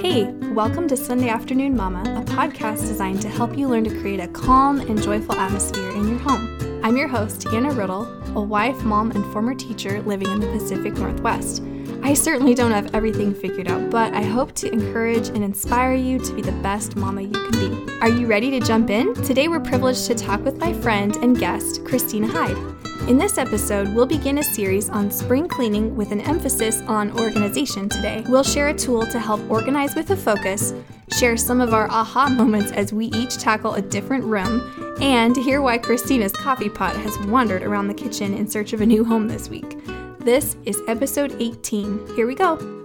Hey, welcome to Sunday Afternoon Mama, a podcast designed to help you learn to create a calm and joyful atmosphere in your home. I'm your host, Anna Riddle, a wife, mom, and former teacher living in the Pacific Northwest. I certainly don't have everything figured out, but I hope to encourage and inspire you to be the best mama you can be. Are you ready to jump in? Today we're privileged to talk with my friend and guest, Christina Hyde. In this episode, we'll begin a series on spring cleaning with an emphasis on organization today. We'll share a tool to help organize with a focus, share some of our aha moments as we each tackle a different room, and hear why Christina's coffee pot has wandered around the kitchen in search of a new home this week. This is episode 18. Here we go.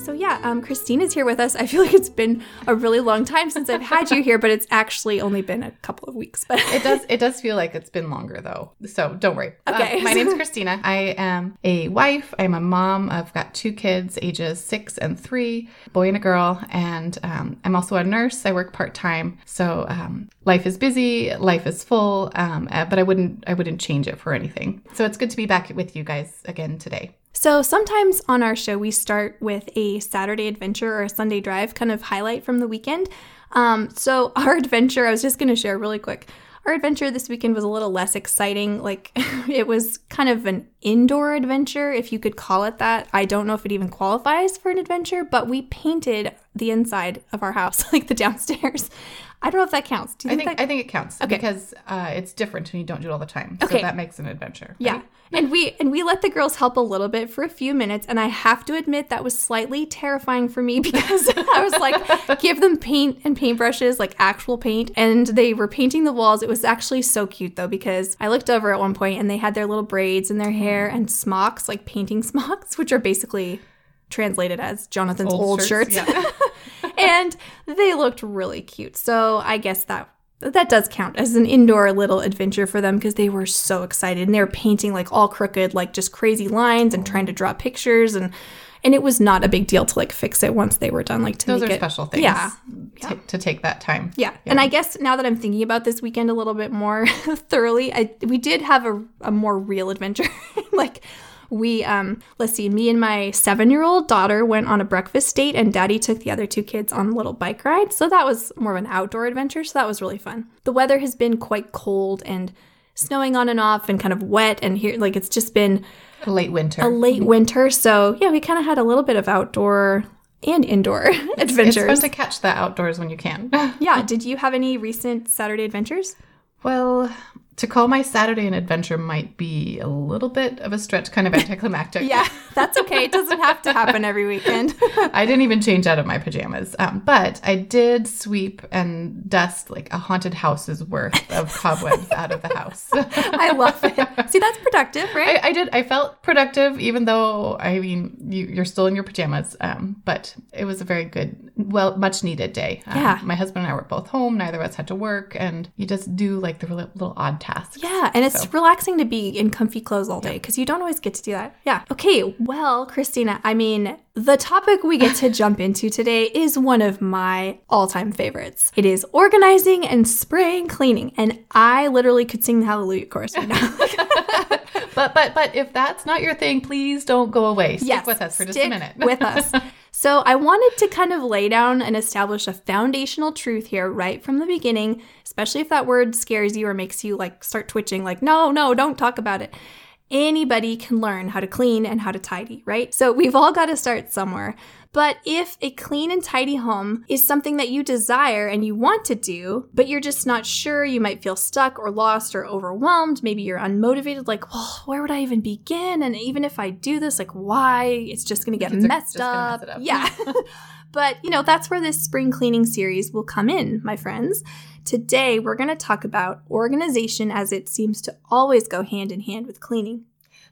So yeah, um, Christina's here with us. I feel like it's been a really long time since I've had you here, but it's actually only been a couple of weeks. But it does it does feel like it's been longer though. So don't worry. Okay. Uh, my name's Christina. I am a wife. I'm a mom. I've got two kids, ages six and three, boy and a girl, and um, I'm also a nurse. I work part time. So um, life is busy, life is full, um, uh, but I wouldn't I wouldn't change it for anything. So it's good to be back with you guys again today. So sometimes on our show, we start with a Saturday adventure or a Sunday drive kind of highlight from the weekend. Um, so our adventure, I was just going to share really quick. Our adventure this weekend was a little less exciting. Like it was kind of an indoor adventure, if you could call it that. I don't know if it even qualifies for an adventure, but we painted the inside of our house, like the downstairs. I don't know if that counts. Do you I think that... I think it counts okay. because uh, it's different when you don't do it all the time. Okay. So that makes an adventure. Right? Yeah. And we and we let the girls help a little bit for a few minutes and I have to admit that was slightly terrifying for me because I was like give them paint and paintbrushes like actual paint and they were painting the walls. It was actually so cute though because I looked over at one point and they had their little braids in their hair and smocks like painting smocks which are basically translated as Jonathan's old, old shirts. shirts. Yeah. and they looked really cute. So I guess that that does count as an indoor little adventure for them because they were so excited and they were painting like all crooked, like just crazy lines and trying to draw pictures and and it was not a big deal to like fix it once they were done. Like to those make are it, special things. Yeah, t- to take that time. Yeah. yeah. and I guess now that I'm thinking about this weekend a little bit more thoroughly, I we did have a, a more real adventure. like we um let's see me and my seven year old daughter went on a breakfast date and daddy took the other two kids on a little bike ride so that was more of an outdoor adventure so that was really fun the weather has been quite cold and snowing on and off and kind of wet and here like it's just been a late winter a late winter so yeah we kind of had a little bit of outdoor and indoor adventures. It's fun to catch the outdoors when you can. yeah. Did you have any recent Saturday adventures? Well, to call my Saturday an adventure might be a little bit of a stretch, kind of anticlimactic. yeah, that's okay. It doesn't have to happen every weekend. I didn't even change out of my pajamas, um, but I did sweep and dust like a haunted house's worth of cobwebs out of the house. I love it. See, that's productive, right? I, I, did. I felt productive, even though I mean you, are still in your pajamas. Um, but it was a very good, well, much needed day. Um, yeah. My husband and I were both home. Neither of us had to work, and you just do like the little odd tasks. Yeah, and it's so. relaxing to be in comfy clothes all day because you don't always get to do that. Yeah. Okay, well, Christina, I mean, the topic we get to jump into today is one of my all time favorites. It is organizing and spring cleaning. And I literally could sing the Hallelujah chorus right now. but but but if that's not your thing, please don't go away. Stick yes, with us for just a minute. with us. So I wanted to kind of lay down and establish a foundational truth here right from the beginning, especially if that word scares you or makes you like start twitching, like, no, no, don't talk about it. Anybody can learn how to clean and how to tidy, right? So we've all got to start somewhere. But if a clean and tidy home is something that you desire and you want to do, but you're just not sure, you might feel stuck or lost or overwhelmed. Maybe you're unmotivated, like, well, where would I even begin? And even if I do this, like, why? It's just going to get messed up. up. Yeah. but, you know, that's where this spring cleaning series will come in, my friends. Today, we're going to talk about organization as it seems to always go hand in hand with cleaning.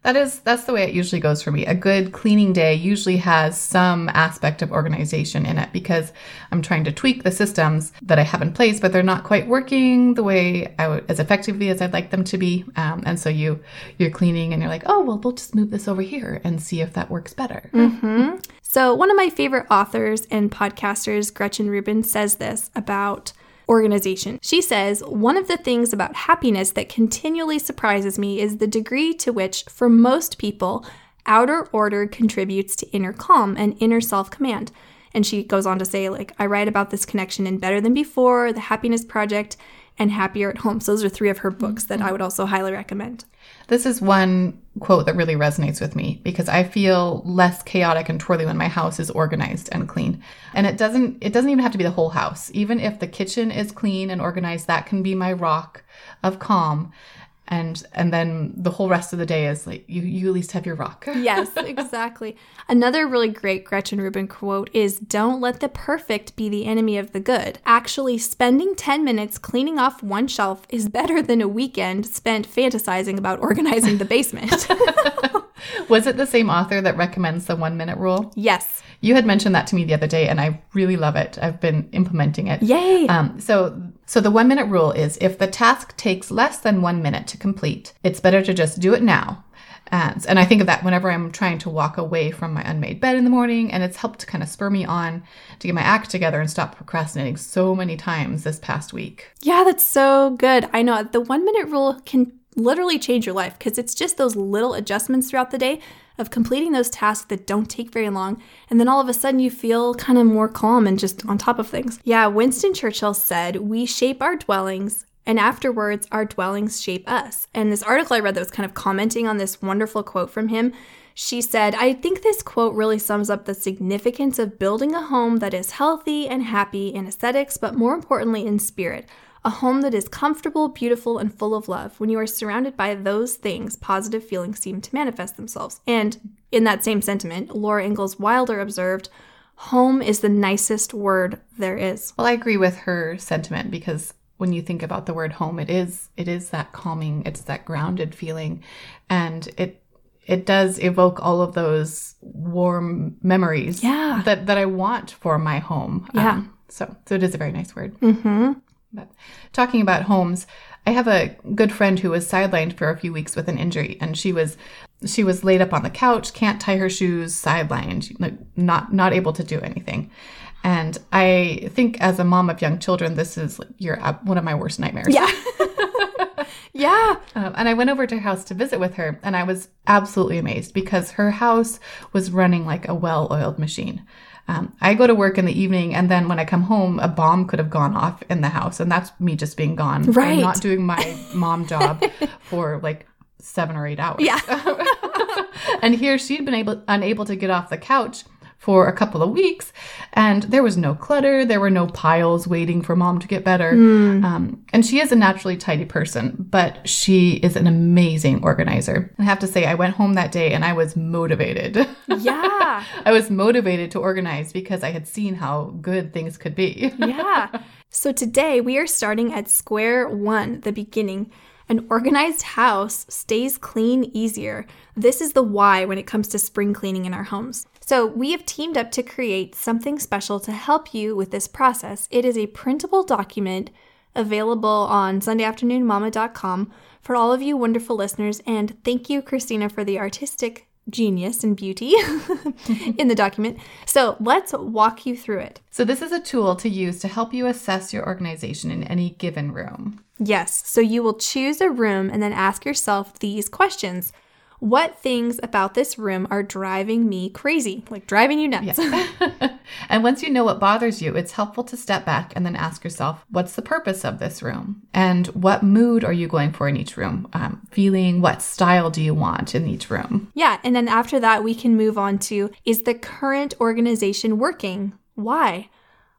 That is that's the way it usually goes for me. A good cleaning day usually has some aspect of organization in it because I'm trying to tweak the systems that I have in place, but they're not quite working the way I would as effectively as I'd like them to be. Um, and so you you're cleaning and you're like, oh well, we'll just move this over here and see if that works better. Mm-hmm. So one of my favorite authors and podcasters, Gretchen Rubin, says this about organization. She says, One of the things about happiness that continually surprises me is the degree to which, for most people, outer order contributes to inner calm and inner self command. And she goes on to say, like, I write about this connection in Better Than Before, The Happiness Project, and Happier at Home. So those are three of her books that I mm-hmm. would also highly recommend. This is one quote that really resonates with me because I feel less chaotic and twirly when my house is organized and clean. And it doesn't it doesn't even have to be the whole house. Even if the kitchen is clean and organized, that can be my rock of calm and and then the whole rest of the day is like you you at least have your rock yes exactly another really great gretchen rubin quote is don't let the perfect be the enemy of the good actually spending 10 minutes cleaning off one shelf is better than a weekend spent fantasizing about organizing the basement was it the same author that recommends the one minute rule yes you had mentioned that to me the other day, and I really love it. I've been implementing it. Yay! Um, so, so the one minute rule is if the task takes less than one minute to complete, it's better to just do it now. Um, and, and I think of that whenever I'm trying to walk away from my unmade bed in the morning, and it's helped to kind of spur me on to get my act together and stop procrastinating so many times this past week. Yeah, that's so good. I know the one minute rule can literally change your life because it's just those little adjustments throughout the day of completing those tasks that don't take very long. And then all of a sudden you feel kind of more calm and just on top of things. Yeah, Winston Churchill said, We shape our dwellings. And afterwards, our dwellings shape us. And this article I read that was kind of commenting on this wonderful quote from him she said, I think this quote really sums up the significance of building a home that is healthy and happy in aesthetics, but more importantly in spirit a home that is comfortable, beautiful, and full of love. When you are surrounded by those things, positive feelings seem to manifest themselves. And in that same sentiment, Laura Ingalls Wilder observed, Home is the nicest word there is. Well, I agree with her sentiment because when you think about the word home, it is it is that calming, it's that grounded feeling, and it it does evoke all of those warm memories yeah. that that I want for my home. Yeah. Um, so so it is a very nice word. Mm-hmm. But talking about homes, I have a good friend who was sidelined for a few weeks with an injury, and she was she was laid up on the couch, can't tie her shoes, sidelined, not not able to do anything. And I think as a mom of young children, this is your one of my worst nightmares. Yeah. yeah. Um, and I went over to her house to visit with her, and I was absolutely amazed because her house was running like a well-oiled machine. Um, I go to work in the evening, and then when I come home, a bomb could have gone off in the house, and that's me just being gone, right? Not doing my mom job for like seven or eight hours. Yeah. and here she'd been able unable to get off the couch for a couple of weeks, and there was no clutter. There were no piles waiting for mom to get better. Mm. Um, and she is a naturally tidy person, but she is an amazing organizer. I have to say, I went home that day and I was motivated. Yeah. I was motivated to organize because I had seen how good things could be. yeah. So today we are starting at square one, the beginning. An organized house stays clean easier. This is the why when it comes to spring cleaning in our homes. So, we have teamed up to create something special to help you with this process. It is a printable document available on SundayAfternoonMama.com for all of you wonderful listeners. And thank you, Christina, for the artistic genius and beauty in the document. So let's walk you through it. So, this is a tool to use to help you assess your organization in any given room. Yes. So, you will choose a room and then ask yourself these questions what things about this room are driving me crazy, like driving you nuts. Yeah. and once you know what bothers you, it's helpful to step back and then ask yourself, what's the purpose of this room? And what mood are you going for in each room? Um, feeling, what style do you want in each room? Yeah. And then after that, we can move on to is the current organization working? Why?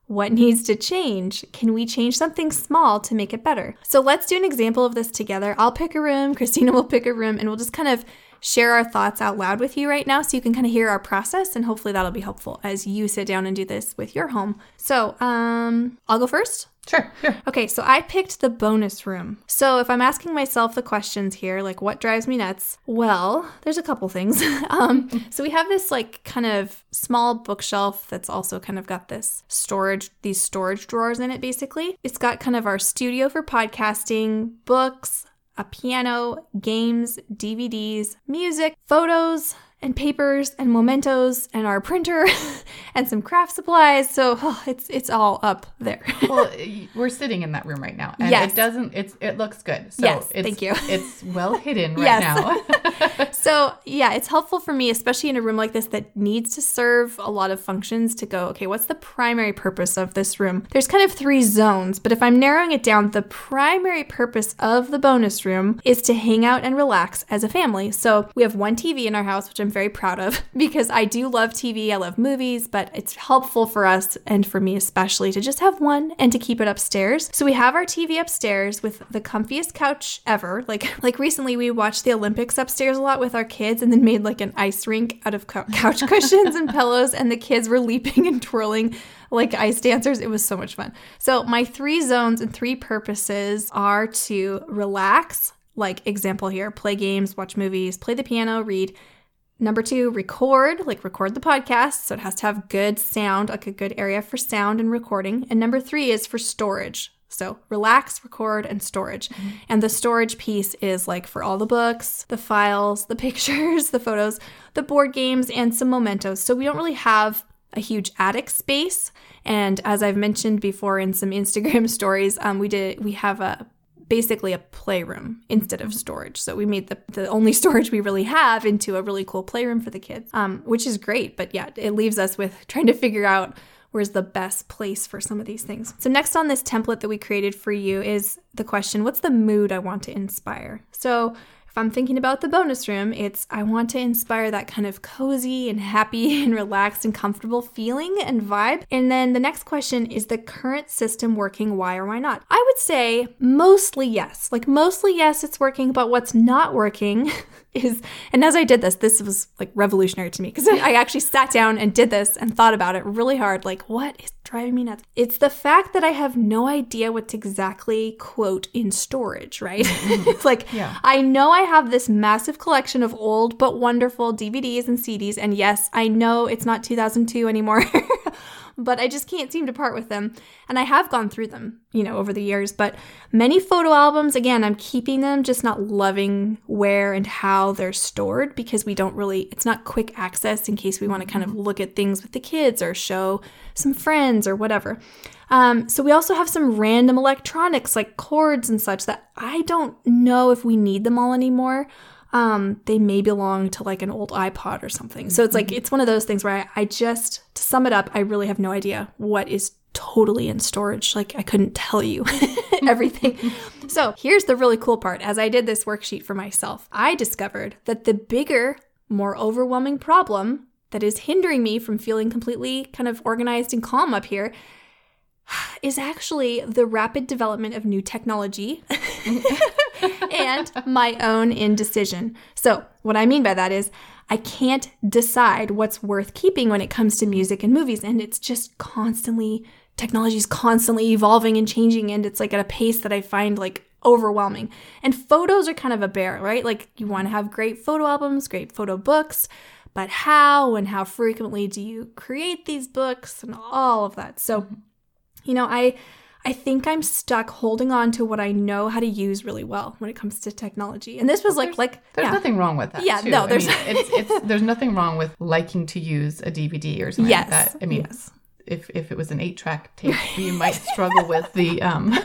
What needs to change? Can we change something small to make it better? So let's do an example of this together. I'll pick a room, Christina will pick a room, and we'll just kind of share our thoughts out loud with you right now so you can kind of hear our process and hopefully that'll be helpful as you sit down and do this with your home. So, um, I'll go first. Sure, sure. Okay, so I picked the bonus room. So if I'm asking myself the questions here, like what drives me nuts? Well, there's a couple things. um, so we have this like kind of small bookshelf that's also kind of got this storage, these storage drawers in it basically. It's got kind of our studio for podcasting, books, a piano, games, DVDs, music, photos, and papers and mementos and our printer and some craft supplies. So oh, it's it's all up there. well, we're sitting in that room right now, and Yes. it doesn't. It's it looks good. So Yes, it's, thank you. It's well hidden right Yes. now. so yeah, it's helpful for me, especially in a room like this that needs to serve a lot of functions to go, okay, what's the primary purpose of this room? There's kind of three zones, but if I'm narrowing it down, the primary purpose of the bonus room is to hang out and relax as a family. So we have one TV in our house, which I'm very proud of because I do love TV, I love movies, but it's helpful for us and for me especially to just have one and to keep it upstairs. So we have our TV upstairs with the comfiest couch ever. Like like recently we watched the Olympics upstairs a lot with our kids and then made like an ice rink out of cou- couch cushions and pillows and the kids were leaping and twirling like ice dancers. It was so much fun. So my three zones and three purposes are to relax, like example here, play games, watch movies, play the piano, read. Number two, record, like record the podcast. So it has to have good sound, like a good area for sound and recording. And number three is for storage. So relax, record, and storage. And the storage piece is like for all the books, the files, the pictures, the photos, the board games, and some mementos. So we don't really have a huge attic space. And as I've mentioned before in some Instagram stories, um, we did we have a basically a playroom instead of storage. So we made the, the only storage we really have into a really cool playroom for the kids, um, which is great. But yeah, it leaves us with trying to figure out where's the best place for some of these things. So next on this template that we created for you is the question, what's the mood I want to inspire? So if I'm thinking about the bonus room, it's I want to inspire that kind of cozy and happy and relaxed and comfortable feeling and vibe. And then the next question is the current system working? Why or why not? I would say mostly yes. Like mostly yes, it's working, but what's not working is, and as I did this, this was like revolutionary to me because I actually sat down and did this and thought about it really hard. Like, what is driving me nuts? It's the fact that I have no idea what's exactly, quote, in storage, right? Mm-hmm. it's like, Yeah. I know I have this massive collection of old but wonderful DVDs and CDs. And yes, I know it's not 2002 anymore. But I just can't seem to part with them. And I have gone through them, you know, over the years. But many photo albums, again, I'm keeping them, just not loving where and how they're stored because we don't really, it's not quick access in case we want to kind of look at things with the kids or show some friends or whatever. Um, so we also have some random electronics like cords and such that I don't know if we need them all anymore. Um, they may belong to like an old iPod or something. So it's like it's one of those things where I, I just to sum it up, I really have no idea what is totally in storage. Like I couldn't tell you everything. so here's the really cool part. As I did this worksheet for myself, I discovered that the bigger, more overwhelming problem that is hindering me from feeling completely kind of organized and calm up here is actually the rapid development of new technology and my own indecision. So, what I mean by that is I can't decide what's worth keeping when it comes to music and movies, and it's just constantly technology is constantly evolving and changing, and it's like at a pace that I find like overwhelming. And photos are kind of a bear, right? Like you want to have great photo albums, great photo books, but how and how frequently do you create these books and all of that? So, mm-hmm. you know, I I think I'm stuck holding on to what I know how to use really well when it comes to technology. And this was like like There's yeah. nothing wrong with that. Yeah, too. no, I there's- mean, it's, it's there's nothing wrong with liking to use a DVD or something Yes. like that. I mean, yes. If if it was an eight track tape, you might struggle with the um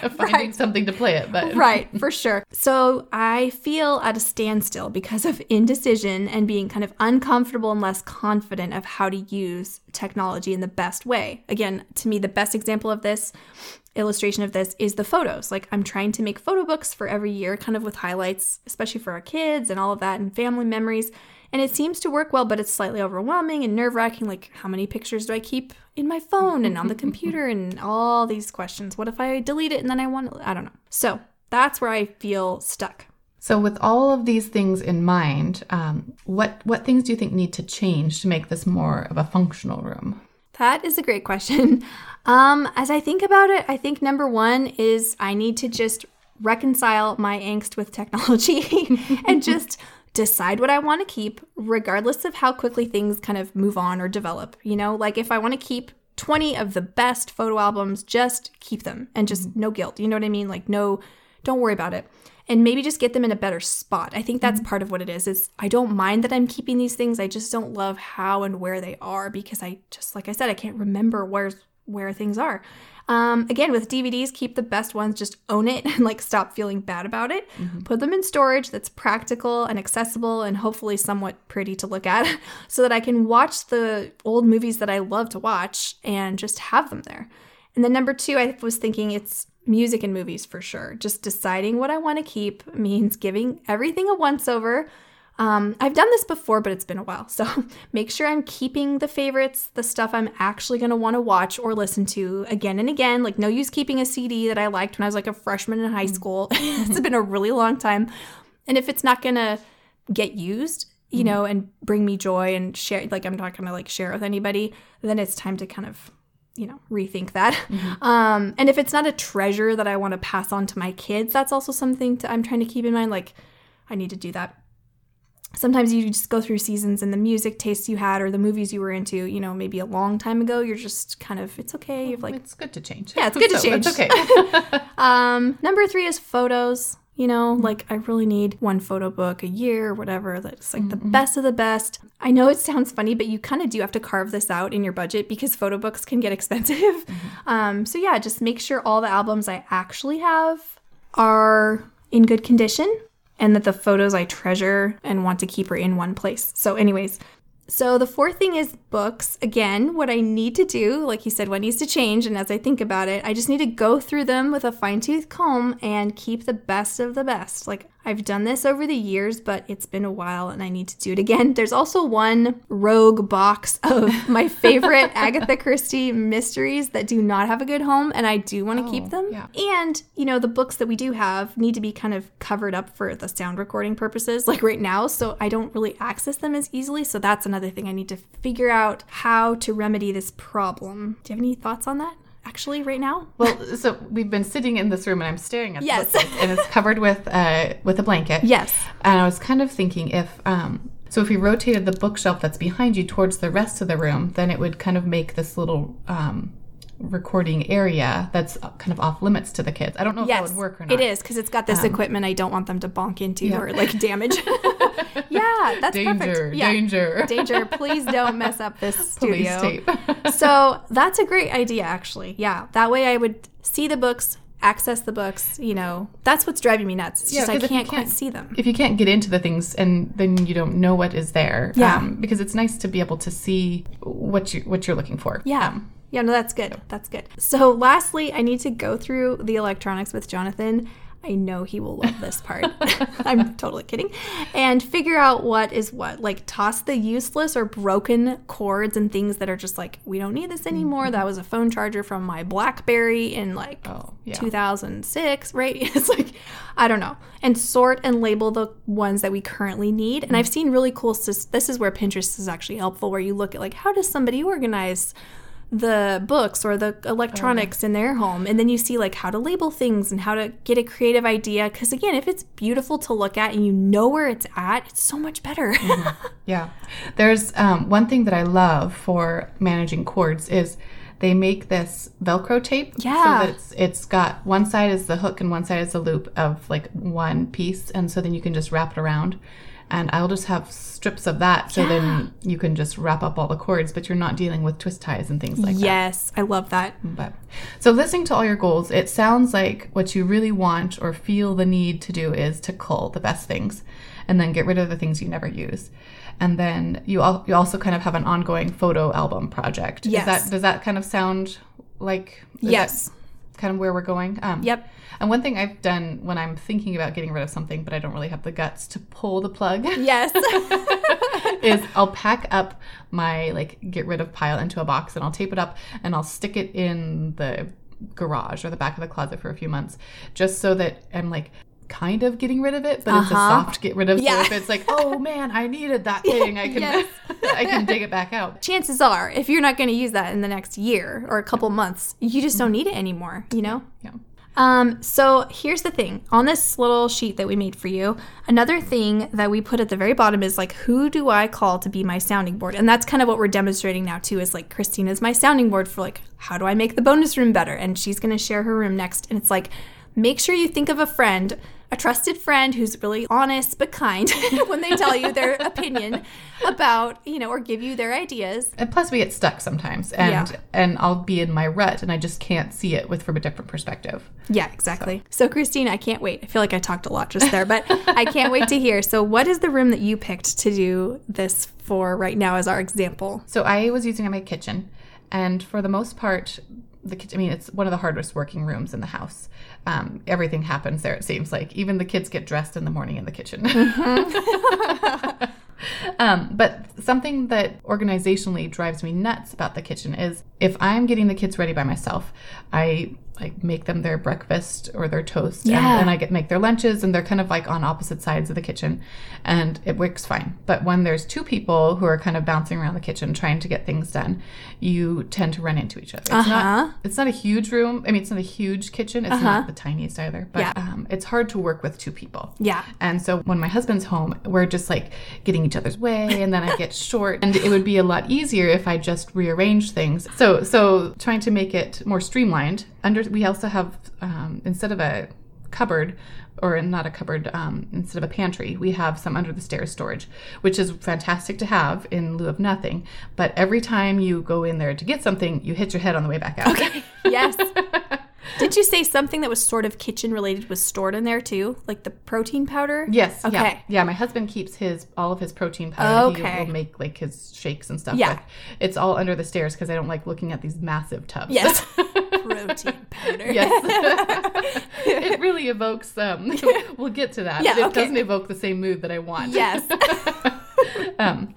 finding Right. something to play it. But right, for sure. So I feel at a standstill because of indecision and being kind of uncomfortable and less confident of how to use technology in the best way. Again, to me, the best example of this illustration of this is the photos. Like I'm trying to make photo books for every year, kind of with highlights, especially for our kids and all of that and family memories. And it seems to work well, but it's slightly overwhelming and nerve wracking. Like, how many pictures do I keep in my phone and on the computer and all these questions? What if I delete it and then I want to? I don't know. So that's where I feel stuck. So, with all of these things in mind, um, what what things do you think need to change to make this more of a functional room? That is a great question. Um, as I think about it, I think number one is I need to just reconcile my angst with technology and just decide what I want to keep, regardless of how quickly things kind of move on or develop. You know, like if I want to keep 20 of the best photo albums, just keep them and just no guilt. You know what I mean? Like, no, don't worry about it. and maybe just get them in a better spot. I think that's part of what it is. Is I don't mind that I'm keeping these things. I just don't love how and where they are because I just like I said, I can't remember where's where things are. Um, again, with DVDs, keep the best ones, just own it and like stop feeling bad about it. Put them in storage that's practical and accessible and hopefully somewhat pretty to look at so that I can watch the old movies that I love to watch and just have them there. And then number two, I was thinking it's music and movies for sure. Just deciding what I want to keep means giving everything a once over. Um, I've done this before, but it's been a while. So make sure I'm keeping the favorites, the stuff I'm actually going to want to watch or listen to again and again. Like, no use keeping a CD that I liked when I was like a freshman in high school. it's been a really long time. And if it's not going to get used, you know, and bring me joy and share, like, I'm not going to like share it with anybody, then it's time to kind of you know rethink that um and if it's not a treasure that i want to pass on to my kids that's also something to, i'm trying to keep in mind like i need to do that sometimes you just go through seasons and the music tastes you had or the movies you were into you know maybe a long time ago you're just kind of it's okay you've like it's good to change. Yeah, it's good to change. It's okay. um number three is photos you know like i really need one photo book a year or whatever that's like the best of the best i know it sounds funny but you kind of do have to carve this out in your budget because photo books can get expensive um, so yeah just make sure all the albums i actually have are in good condition and that the photos i treasure and want to keep are in one place so anyways so the fourth thing is books. Again, what I need to do, like you said, what needs to change, and as I think about it, I just need to go through them with a fine tooth comb and keep the best of the best. Like I've done this over the years, but it's been a while and I need to do it again. There's also one rogue box of my favorite Agatha Christie mysteries that do not have a good home, and I do want to Oh, keep them. yeah. And, you know, the books that we do have need to be kind of covered up for the sound recording purposes, like right now. So I don't really access them as easily. So that's another thing I need to figure out how to remedy this problem. Do you have any thoughts on that? Actually, right now? Well, so we've been sitting in this room and I'm staring at Yes. the bookcase, and it's covered with uh, with a blanket. Yes. And I was kind of thinking if um, so if we rotated the bookshelf that's behind you towards the rest of the room, then it would kind of make this little um, recording area that's kind of off limits to the kids. I don't know if that would work or not. Um, It is because it's got this equipment I don't want them to bonk into or like damage. yeah, that's Danger, perfect. Yeah. danger. Danger, please don't mess up this Police studio. tape. so that's a great idea, actually. Yeah, that way I would see the books, access the books. You know, that's what's driving me nuts. It's Yeah, just I you can't quite see them. if you can't get into the things and then you don't know what is there Yeah. um, because it's nice to be able to see what you what you're looking for Yeah. Um, yeah, no, that's good. That's good. So, lastly, I need to go through the electronics with Jonathan. I know he will love this part. I'm totally kidding. And figure out what is what. Like, toss the useless or broken cords and things that are just like, we don't need this anymore. Mm-hmm. That was a phone charger from my Blackberry in like Oh, yeah. 2006, right? It's like, I don't know. And sort and label the ones that we currently need. And mm-hmm. I've seen really cool, this is where Pinterest is actually helpful, where you look at like, how does somebody organize the books or the electronics in their home? And then you see like how to label things and how to get a creative idea. Because again, if it's beautiful to look at and you know where it's at, it's so much better. Yeah. There's um, one thing that I love for managing cords is they make this Velcro tape. Yeah. So that it's, it's got one side is the hook and one side is the loop of like one piece. And so then you can just wrap it around. And I'll just have strips of that. So then you can just wrap up all the cords, but you're not dealing with twist ties and things like that. yes, I love that. But so listening to all your goals, it sounds like what you really want or feel the need to do is to cull the best things and then get rid of the things you never use. And then you al- you also kind of have an ongoing photo album project. Yes. That does that kind of sound like is that Yes. Kind of where we're going? Um, Yep. And one thing I've done when I'm thinking about getting rid of something, but I don't really have the guts to pull the plug. Yes. is I'll pack up my like get rid of pile into a box and I'll tape it up and I'll stick it in the garage or the back of the closet for a few months just so that I'm like kind of getting rid of it, but it's a Uh-huh. soft get rid of. Yeah. So if it's like, oh man, I needed that thing, I can Yes. I can dig it back out. chances are, if you're not going to use that in the next year or a couple months, you just don't need it anymore, you know? Yeah. Um, so here's the thing on this little sheet that we made for you, another thing that we put at the very bottom is like, who do I call to be my sounding board? And that's kind of what we're demonstrating now, too, is like, Christina's my sounding board for like, how do I make the bonus room better? And she's going to share her room next. And it's like, make sure you think of a friend a trusted friend who's really honest but kind when they tell you their opinion about, you know, or give you their ideas. And plus, we get stuck sometimes, and Yeah. and I'll be in my rut, and I just can't see it with from a different perspective. Yeah, exactly. So, Christine, I can't wait. I feel like I talked a lot just there, but I can't wait to hear. So, what is the room that you picked to do this for right now as our example? So I was using my kitchen, and for the most part, the kitchen. I mean, it's one of the hardest working rooms in the house. Um, everything happens there. It seems like even the kids get dressed in the morning in the kitchen. um, but something that organizationally drives me nuts about the kitchen is if I'm getting the kids ready by myself, I like make them their breakfast or their toast, Yeah. and then I get make their lunches, and they're kind of like on opposite sides of the kitchen, and it works fine. But when there's two people who are kind of bouncing around the kitchen trying to get things done, you tend to run into each other. It's Uh-huh. not it's not a huge room. I mean, it's not a huge kitchen. It's not the tiniest either, but Yeah. um, it's hard to work with two people. Yeah. And so when my husband's home, we're just like getting each other's way, and then I get short. And it would be a lot easier if I just rearranged things. So so trying to make it more streamlined. Under we also have um, instead of a cupboard or not a cupboard um, instead of a pantry we have some under the stairs storage which is fantastic to have in lieu of nothing. But every time you go in there to get something you hit your head on the way back out. Okay. Yes. Did you say something that was sort of kitchen related was stored in there too? Like the protein powder? Yes. Okay. Yeah. Yeah. My husband keeps his all of his protein powder. Okay. He will make like his shakes and stuff. Yeah. With. It's all under the stairs because I don't like looking at these massive tubs. Yes. protein powder. yes. it really evokes. Um. we'll get to that. Yeah, but it okay. doesn't evoke the same mood that I want. Yes. um.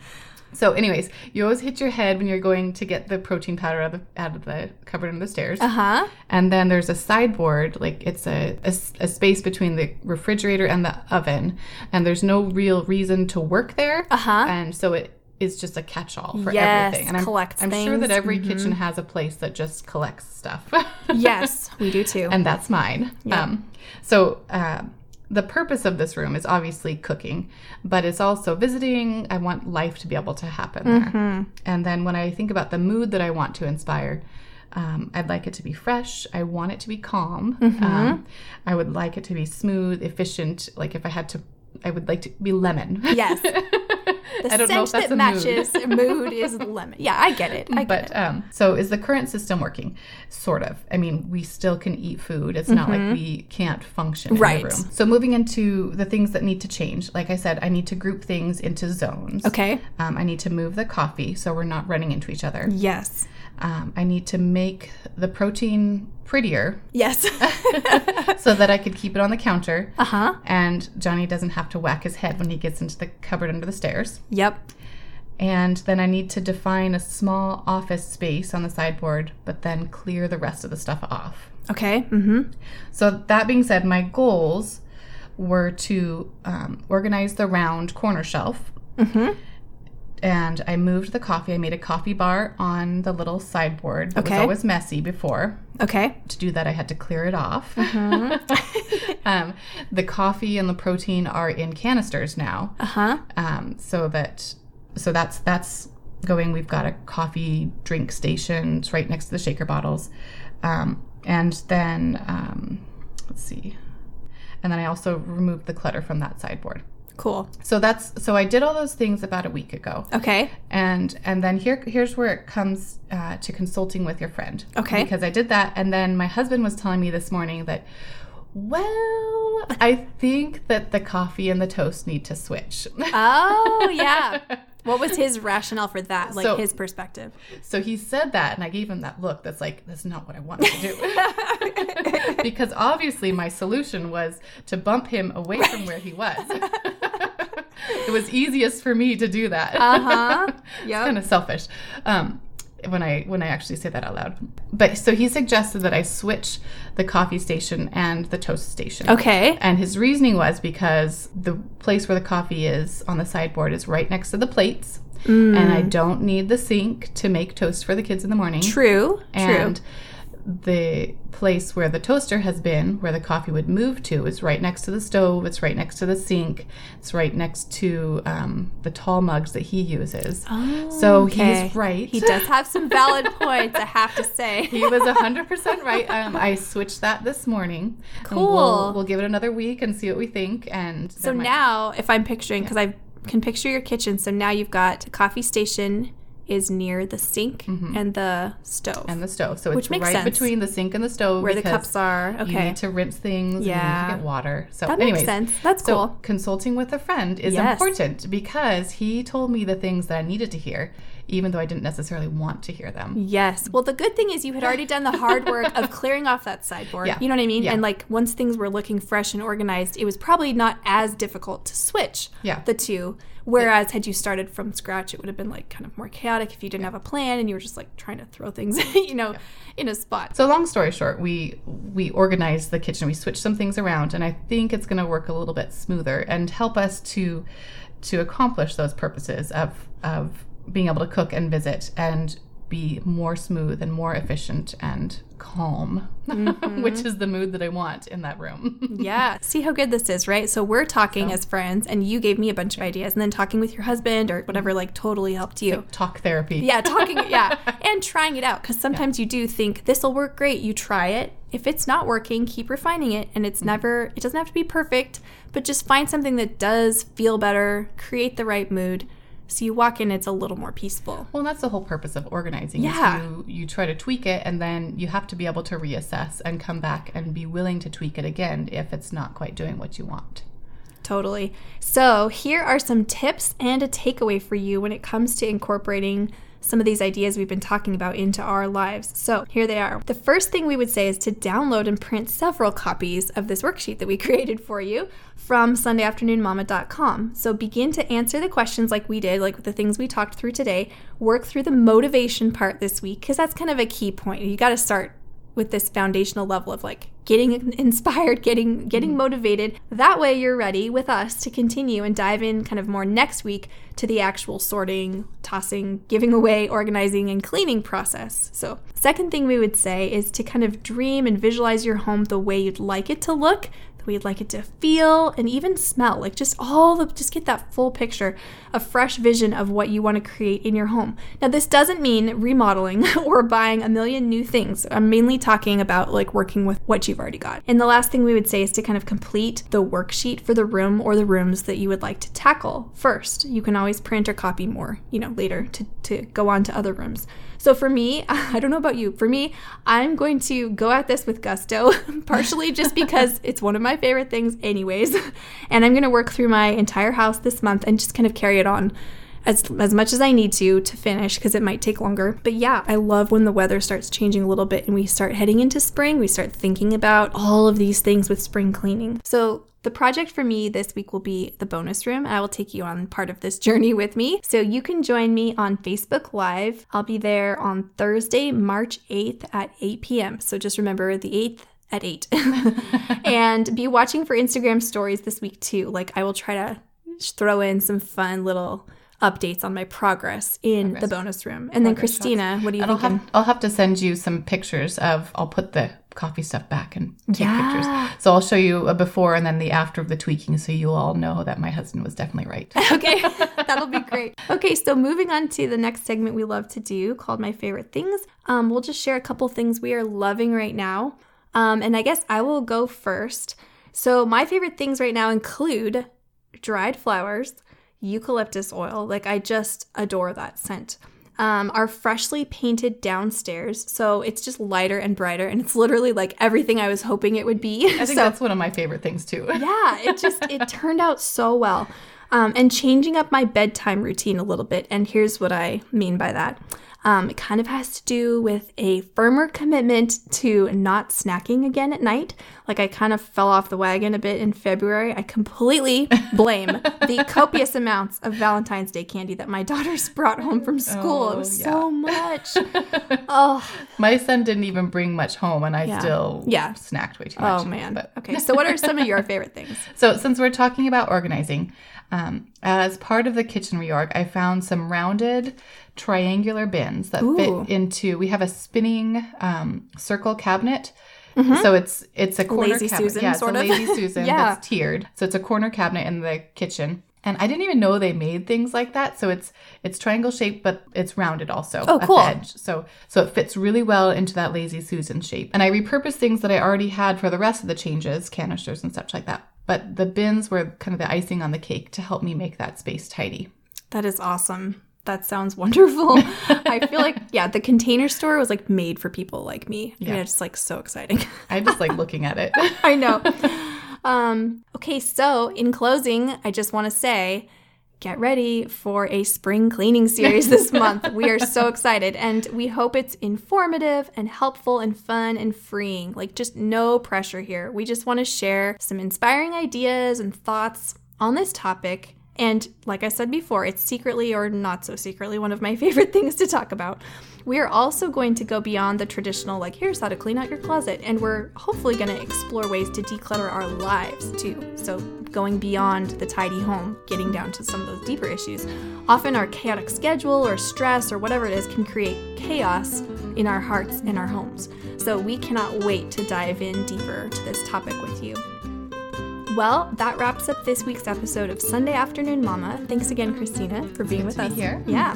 So, anyways, you always hit your head when you're going to get the protein powder out of the, out of the cupboard under the stairs. Uh huh. And then there's a sideboard, like it's a a space between the refrigerator and the oven, and there's no real reason to work there. Uh-huh. And so it is just a catch-all for Yes, everything. And I'm, collects I'm sure things. Mm-hmm. that every kitchen has a place that just collects stuff. Yes, we do too. and that's mine. Um, so uh, the purpose of this room is obviously cooking, but it's also visiting. I want life to be able to happen there. Mm-hmm. And then when I think about the mood that I want to inspire, um, I'd like it to be fresh. I want it to be calm. Mm-hmm. Um, I would like it to be smooth, efficient. Like if I had to, I would like to be lemon. yes. The I don't know scent if that's that mood. matches a mood is lemon. Yeah, I get it. I get but it. um, so is the current system working? Sort of. I mean, we still can eat food. It's not like we can't function Mm-hmm. Right. the room. So moving into the things that need to change. Like I said, I need to group things into zones. Okay. Um, I need to move the coffee so we're not running into each other. Yes. Um, I need to make the protein prettier Yes. so that I could keep it on the counter. uh huh. And Johnny doesn't have to whack his head when he gets into the cupboard under the stairs. Yep. And then I need to define a small office space on the sideboard, but then clear the rest of the stuff off. Okay. Mm-hmm. So, that being said, my goals were to um, organize the round corner shelf. Mm-hmm. And I moved the coffee. I made a coffee bar on the little sideboard that Okay. was always messy before. Okay. To do that, I had to clear it off. Mm-hmm. um, the coffee and the protein are in canisters now. Uh huh. um, so that so that's that's going we've got a coffee drink station it's right next to the shaker bottles um, and then um, let's see and then i also removed the clutter from that sideboard Cool. so that's so i did all those things about a week ago Okay. and and then here here's where it comes uh, to consulting with your friend Okay. because i did that and then my husband was telling me this morning that well i think that the coffee and the toast need to switch Oh yeah. What was his rationale for that? Like So- his perspective. So he said that, and I gave him that look that's like, that's not what I wanted to do. because obviously, my solution was to bump him away from where he was. It was easiest for me to do that. Uh huh. it's kind of selfish. Um, when I when I actually say that out loud, but so he suggested that I switch the coffee station and the toast station. Okay. And his reasoning was because the place where the coffee is on the sideboard is right next to the plates. And I don't need the sink to make toast for the kids in the morning. True. And True. The place where the toaster has been, where the coffee would move to, is right next to the stove. It's right next to the sink. It's right next to um, the tall mugs that he uses. Oh, so okay. he's right. He does have some valid points, I have to say. He was 100% right. Um, I switched that this morning. Cool. We'll, we'll give it another week and see what we think. And So now, if I'm picturing, because I can picture your kitchen, so now you've got a coffee station is near the sink and the stove, Mm-hmm. and the stove. So it's Which makes right sense. between the sink and the stove. where the cups are. You Okay, need to rinse things. Yeah. You get water. So, that anyways, makes sense. That's So cool. consulting with a friend is Yes. important because he told me the things that I needed to hear, even though I didn't necessarily want to hear them. Yes. Well, the good thing is you had already done the hard work of clearing off that sideboard. Yeah. You know what I mean? Yeah. And like once things were looking fresh and organized, it was probably not as difficult to switch Yeah. the two. Whereas had you started from scratch, it would have been like kind of more chaotic if you didn't have a plan and you were just like trying to throw things, you know, in a spot. So long story short, we we organized the kitchen. We switched some things around, and I think it's going to work a little bit smoother and help us to to accomplish those purposes of of being able to cook and visit and be more smooth and more efficient and calm, which mm-hmm. is the mood that I want in that room. Yeah. See how good this is, right? So we're talking as friends and you gave me a bunch of ideas and then talking with your husband or whatever mm-hmm. like totally helped you. Talk therapy. Yeah, talking, yeah, and trying it out because sometimes you do think this will work great. You try it. If it's not working, keep refining it, and it's mm-hmm. never. It doesn't have to be perfect, but just find something that does feel better, create the right mood, so you walk in, it's a little more peaceful. Well, that's the whole purpose of organizing. Yeah. you, you try to tweak it, and then you have to be able to reassess and come back and be willing to tweak it again if it's not quite doing what you want. Totally. So, here are some tips and a takeaway for you when it comes to incorporating some of these ideas we've been talking about into our lives. So, here they are. The first thing we would say is to download and print several copies of this worksheet that we created for you from SundayAfternoonMama.com. So, begin to answer the questions like we did, like the things we talked through today. Work through the motivation part this week because that's kind of a key point. You got to start with this foundational level of like getting inspired, getting getting mm. motivated. That way you're ready with us to continue and dive in kind of more next week to the actual sorting, tossing, giving away, organizing and cleaning process. So, second thing we would say is to kind of dream and visualize your home the way you'd like it to look you'd like it to feel and even smell. Like just all the just get that full picture, a fresh vision of what you want to create in your home. Now this doesn't mean remodeling or buying a million new things. I'm mainly talking about like working with what you've already got. And the last thing we would say is to kind of complete the worksheet for the room or the rooms that you would like to tackle first. You can always print or copy more, you know, later to, to go on to other rooms. So for me, I don't know about you. For me, I'm going to go at this with gusto, partially just because it's one of my favorite things, anyways. And I'm going to work through my entire house this month and just kind of carry it on as, as much as I need to to finish because it might take longer. But yeah, I love when the weather starts changing a little bit and we start heading into spring. We start thinking about all of these things with spring cleaning. So the project for me this week will be the bonus room. I will take you on part of this journey with me. So you can join me on Facebook Live. I'll be there on Thursday, March 8th at 8 p.m. So just remember the 8th at 8. and be watching for Instagram stories this week too. Like I will try to throw in some fun little updates on my progress in the bonus room. And then Progress Christina, what do you think? I'll have to send you some pictures of, I'll put the coffee stuff back and take Yeah. pictures. So I'll show you a before and then the after of the tweaking so you all know that my husband was definitely right. okay, that'll be great. Okay, so moving on to the next segment we love to do called My Favorite Things. Um, we'll just share a couple things we are loving right now. Um, and I guess I will go first. So, my favorite things right now include dried flowers, eucalyptus oil. Like, I just adore that scent. Um, our freshly painted downstairs. So, it's just lighter and brighter. And it's literally like everything I was hoping it would be. I think so, that's one of my favorite things too. yeah, it just it turned out so well. Um, and changing up my bedtime routine a little bit. And here's what I mean by that. Um, it kind of has to do with a firmer commitment to not snacking again at night. Like I kind of fell off the wagon a bit in February. I completely blame the copious amounts of Valentine's Day candy that my daughters brought home from school. it Oh, was yeah. so much. oh, My son didn't even bring much home and I Yeah. still Yeah. snacked way too much. oh man. But- Okay, so what are some of your favorite things? So, since we're talking about organizing, Um, as part of the kitchen reorg, I found some rounded triangular bins that Ooh. fit into. We have a spinning um, circle cabinet. So it's it's a corner Mm-hmm. Lazy cabinet. Susan, yeah, it's a of. lazy Susan Yeah. that's tiered. So it's a corner cabinet in the kitchen. And I didn't even know they made things like that. So it's it's triangle shaped, but it's rounded also Oh, at cool. the edge. So so it fits really well into that lazy Susan shape. And I repurposed things that I already had for the rest of the changes, canisters and such like that. But the bins were kind of the icing on the cake to help me make that space tidy. That is awesome. That sounds wonderful. I feel like, yeah, the container store was like made for people like me. Yeah. It's like so exciting. I just like looking at it. I know. Um, okay, so in closing, I just want to say get ready for a spring cleaning series this month. We are so excited and we hope it's informative and helpful and fun and freeing. Like, just no pressure here. We just want to share some inspiring ideas and thoughts on this topic. And like I said before, it's secretly or not so secretly one of my favorite things to talk about. We are also going to go beyond the traditional, like, here's how to clean out your closet. And we're hopefully going to explore ways to declutter our lives too. So, going beyond the tidy home, getting down to some of those deeper issues. Often, our chaotic schedule or stress or whatever it is can create chaos in our hearts and our homes. So, we cannot wait to dive in deeper to this topic with you. Well, that wraps up this week's episode of Sunday Afternoon Mama. Thanks again, Christina, for being with to be us here. Yeah.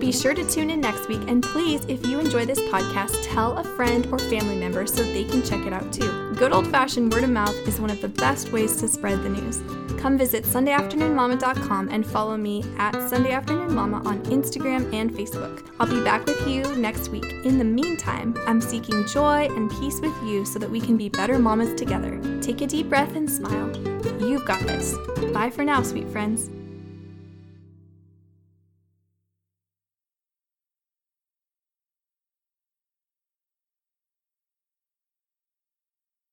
Be sure to tune in next week, and please, if you enjoy this podcast, tell a friend or family member so they can check it out too. Good old fashioned word of mouth is one of the best ways to spread the news. Come visit SundayAfternoonMama.com and follow me at SundayAfternoonMama on Instagram and Facebook. I'll be back with you next week. In the meantime, I'm seeking joy and peace with you so that we can be better mamas together. Take a deep breath and smile. You've got this. Bye for now, sweet friends.